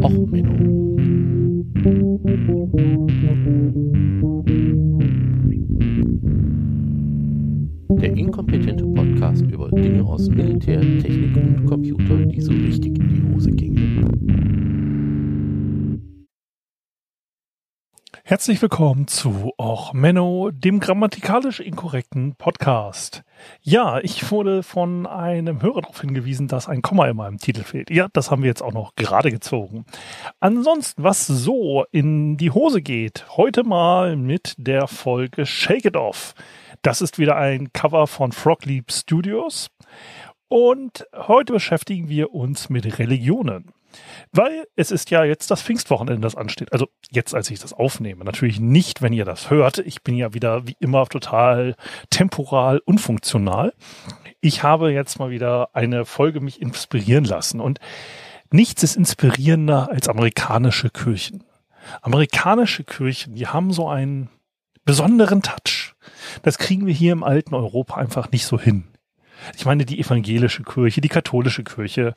Och, Menno. Der inkompetente Podcast über Dinge aus Militär, Technik und Computer, die so richtig Herzlich willkommen zu Och Menno, dem grammatikalisch inkorrekten Podcast. Ja, ich wurde von einem Hörer darauf hingewiesen, dass ein Komma in meinem Titel fehlt. Ja, das haben wir jetzt auch noch gerade gezogen. Ansonsten, was so in die Hose geht, heute mal mit der Folge Shake It Off. Das ist wieder ein Cover von Frog Leap Studios. Und heute beschäftigen wir uns mit Religionen. Weil es ist ja jetzt das Pfingstwochenende, das ansteht. Also jetzt, als ich das aufnehme. Natürlich nicht, wenn ihr das hört. Ich bin ja wieder wie immer total temporal unfunktional. Ich habe jetzt mal wieder eine Folge mich inspirieren lassen. Und nichts ist inspirierender als amerikanische Kirchen. Amerikanische Kirchen, die haben so einen besonderen Touch. Das kriegen wir hier im alten Europa einfach nicht so hin. Ich meine, die evangelische Kirche, die katholische Kirche,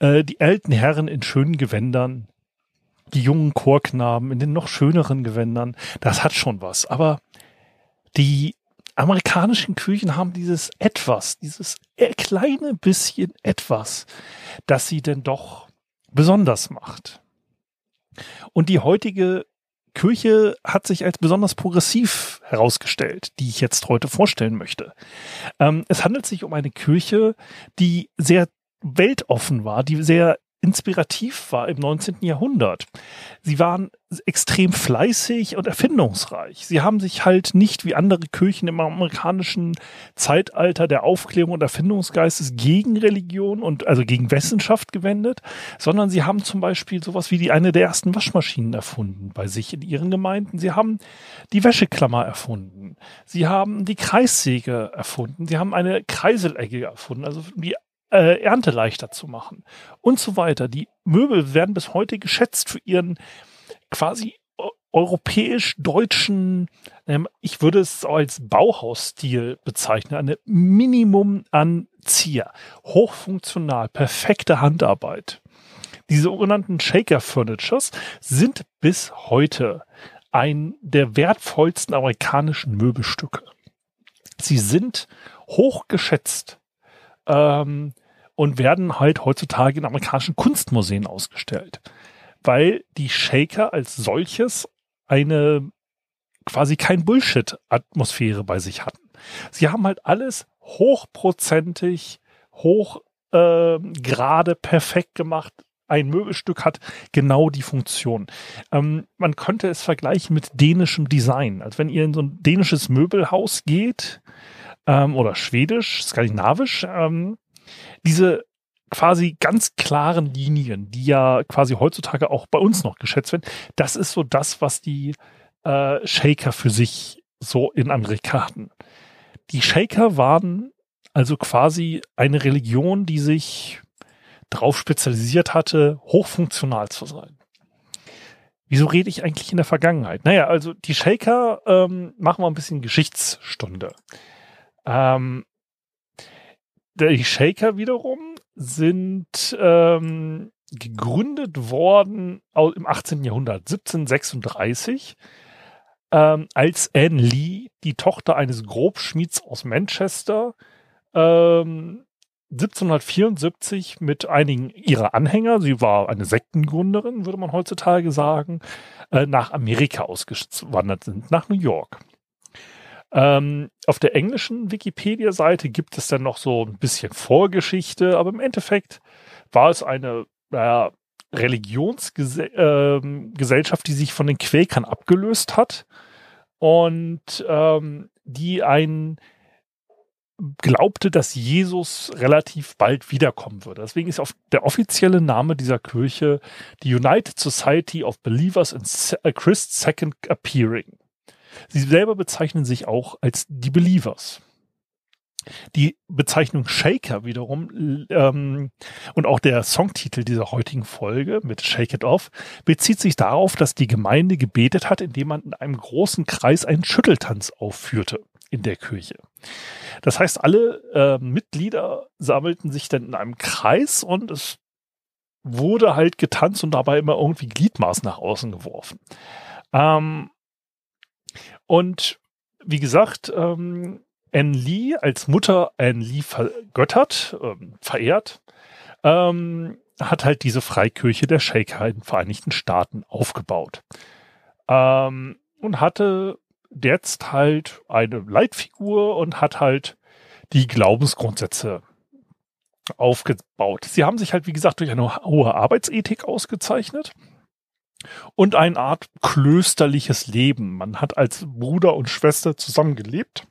äh, die alten Herren in schönen Gewändern, die jungen Chorknaben in den noch schöneren Gewändern, das hat schon was. Aber die amerikanischen Kirchen haben dieses etwas, dieses kleine bisschen etwas, das sie denn doch besonders macht. Und die heutige Kirche hat sich als besonders progressiv herausgestellt, die ich jetzt heute vorstellen möchte. Ähm, es handelt sich um eine Kirche, die sehr weltoffen war, die sehr inspirativ war im 19. Jahrhundert. Sie waren extrem fleißig und erfindungsreich. Sie haben sich halt nicht wie andere Kirchen im amerikanischen Zeitalter der Aufklärung und Erfindungsgeistes gegen Religion und also gegen Wissenschaft gewendet, sondern sie haben zum Beispiel sowas wie die eine der ersten Waschmaschinen erfunden bei sich in ihren Gemeinden. Sie haben die Wäscheklammer erfunden. Sie haben die Kreissäge erfunden. Sie haben eine Kreiselegge erfunden, also die äh, Ernte leichter zu machen und so weiter. Die Möbel werden bis heute geschätzt für ihren quasi europäisch-deutschen, ähm, ich würde es als Bauhausstil bezeichnen, eine Minimum an Zier, hochfunktional, perfekte Handarbeit. Die sogenannten Shaker Furnitures sind bis heute ein der wertvollsten amerikanischen Möbelstücke. Sie sind hoch geschätzt ähm, und werden halt heutzutage in amerikanischen Kunstmuseen ausgestellt, weil die Shaker als solches eine quasi kein Bullshit-Atmosphäre bei sich hatten. Sie haben halt alles hochprozentig, hoch äh, gerade perfekt gemacht. Ein Möbelstück hat genau die Funktion. Ähm, man könnte es vergleichen mit dänischem Design. Also wenn ihr in so ein dänisches Möbelhaus geht, ähm, oder schwedisch, skandinavisch, ähm, diese quasi ganz klaren Linien, die ja quasi heutzutage auch bei uns noch geschätzt werden, das ist so das, was die äh, Shaker für sich so in Amerika hatten. Die Shaker waren also quasi eine Religion, die sich darauf spezialisiert hatte, hochfunktional zu sein. Wieso rede ich eigentlich in der Vergangenheit? Naja, also die Shaker ähm, machen wir ein bisschen Geschichtsstunde. Ähm, die Shaker wiederum sind ähm, gegründet worden im 18. Jahrhundert, 1736, ähm, als Anne Lee, die Tochter eines Grobschmieds aus Manchester, ähm, 1774 mit einigen ihrer Anhänger, sie war eine Sektengründerin, würde man heutzutage sagen, äh, nach Amerika ausgewandert sind, nach New York. Ähm, auf der englischen Wikipedia-Seite gibt es dann noch so ein bisschen Vorgeschichte, aber im Endeffekt war es eine äh, Religionsgesellschaft, die sich von den Quäkern abgelöst hat und ähm, die ein glaubte, dass Jesus relativ bald wiederkommen würde. Deswegen ist auf der offizielle Name dieser Kirche die United Society of Believers in Christ's Second Appearing. Sie selber bezeichnen sich auch als die Believers. Die Bezeichnung Shaker wiederum ähm, und auch der Songtitel dieser heutigen Folge mit Shake It Off bezieht sich darauf, dass die Gemeinde gebetet hat, indem man in einem großen Kreis einen Schütteltanz aufführte in der Kirche. Das heißt, alle äh, Mitglieder sammelten sich dann in einem Kreis und es wurde halt getanzt und dabei immer irgendwie Gliedmaß nach außen geworfen. Ähm, und wie gesagt, ähm, Anne Lee als Mutter Anne Lee vergöttert, ähm, verehrt, ähm, hat halt diese Freikirche der Shaker in den Vereinigten Staaten aufgebaut. Ähm, und hatte jetzt halt eine Leitfigur und hat halt die Glaubensgrundsätze aufgebaut. Sie haben sich halt, wie gesagt, durch eine hohe Arbeitsethik ausgezeichnet und eine Art klösterliches Leben. Man hat als Bruder und Schwester zusammen gelebt.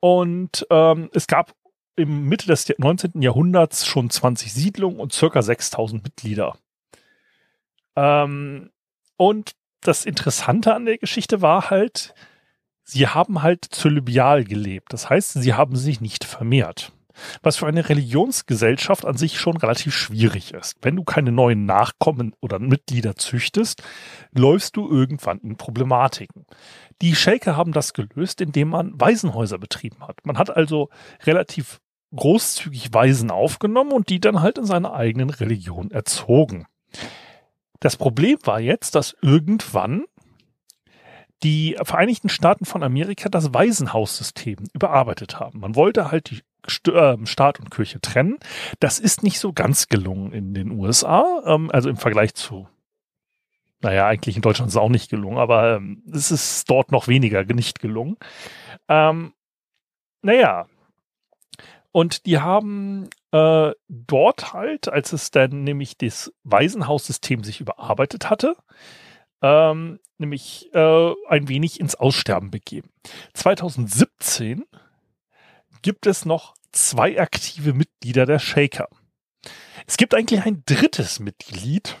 Und ähm, es gab im Mitte des 19. Jahrhunderts schon 20 Siedlungen und circa 6000 Mitglieder. Ähm, und das Interessante an der Geschichte war halt, sie haben halt zölibial gelebt. Das heißt, sie haben sich nicht vermehrt. Was für eine Religionsgesellschaft an sich schon relativ schwierig ist. Wenn du keine neuen Nachkommen oder Mitglieder züchtest, läufst du irgendwann in Problematiken. Die Shaker haben das gelöst, indem man Waisenhäuser betrieben hat. Man hat also relativ großzügig Waisen aufgenommen und die dann halt in seiner eigenen Religion erzogen. Das Problem war jetzt, dass irgendwann die Vereinigten Staaten von Amerika das Waisenhaussystem überarbeitet haben. Man wollte halt die ähm, Staat und Kirche trennen. Das ist nicht so ganz gelungen in den USA, ähm, also im Vergleich zu, naja, eigentlich in Deutschland ist es auch nicht gelungen, aber ähm, es ist dort noch weniger nicht gelungen. Ähm, naja, und die haben äh, dort halt, als es dann nämlich das Waisenhaussystem sich überarbeitet hatte, ähm, nämlich äh, ein wenig ins Aussterben begeben. 2017 gibt es noch zwei aktive Mitglieder der Shaker. Es gibt eigentlich ein drittes Mitglied,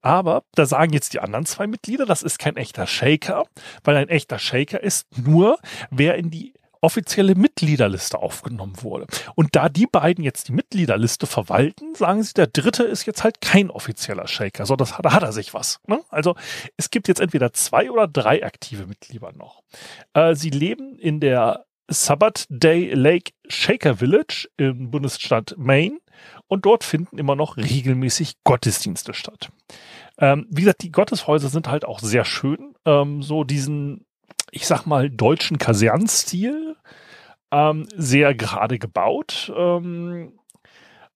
aber da sagen jetzt die anderen zwei Mitglieder, das ist kein echter Shaker, weil ein echter Shaker ist nur, wer in die offizielle Mitgliederliste aufgenommen wurde. Und da die beiden jetzt die Mitgliederliste verwalten, sagen sie, der dritte ist jetzt halt kein offizieller Shaker. So, das, da hat er sich was. Ne? Also es gibt jetzt entweder zwei oder drei aktive Mitglieder noch. Äh, sie leben in der Sabbath Day Lake Shaker Village im Bundesstaat Maine und dort finden immer noch regelmäßig Gottesdienste statt. Ähm, wie gesagt, die Gotteshäuser sind halt auch sehr schön. Ähm, so diesen ich sag mal, deutschen Kasernstil, ähm, sehr gerade gebaut. Ähm,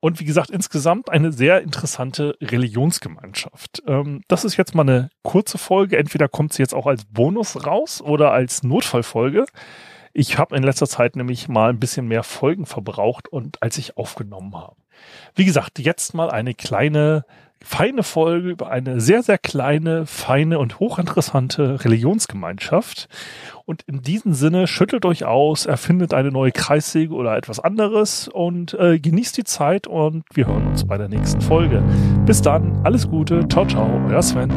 und wie gesagt, insgesamt eine sehr interessante Religionsgemeinschaft. Ähm, das ist jetzt mal eine kurze Folge. Entweder kommt sie jetzt auch als Bonus raus oder als Notfallfolge. Ich habe in letzter Zeit nämlich mal ein bisschen mehr Folgen verbraucht und als ich aufgenommen habe. Wie gesagt, jetzt mal eine kleine feine Folge über eine sehr, sehr kleine, feine und hochinteressante Religionsgemeinschaft. Und in diesem Sinne schüttelt euch aus, erfindet eine neue Kreissäge oder etwas anderes und äh, genießt die Zeit und wir hören uns bei der nächsten Folge. Bis dann, alles Gute, ciao, ciao, euer Sven.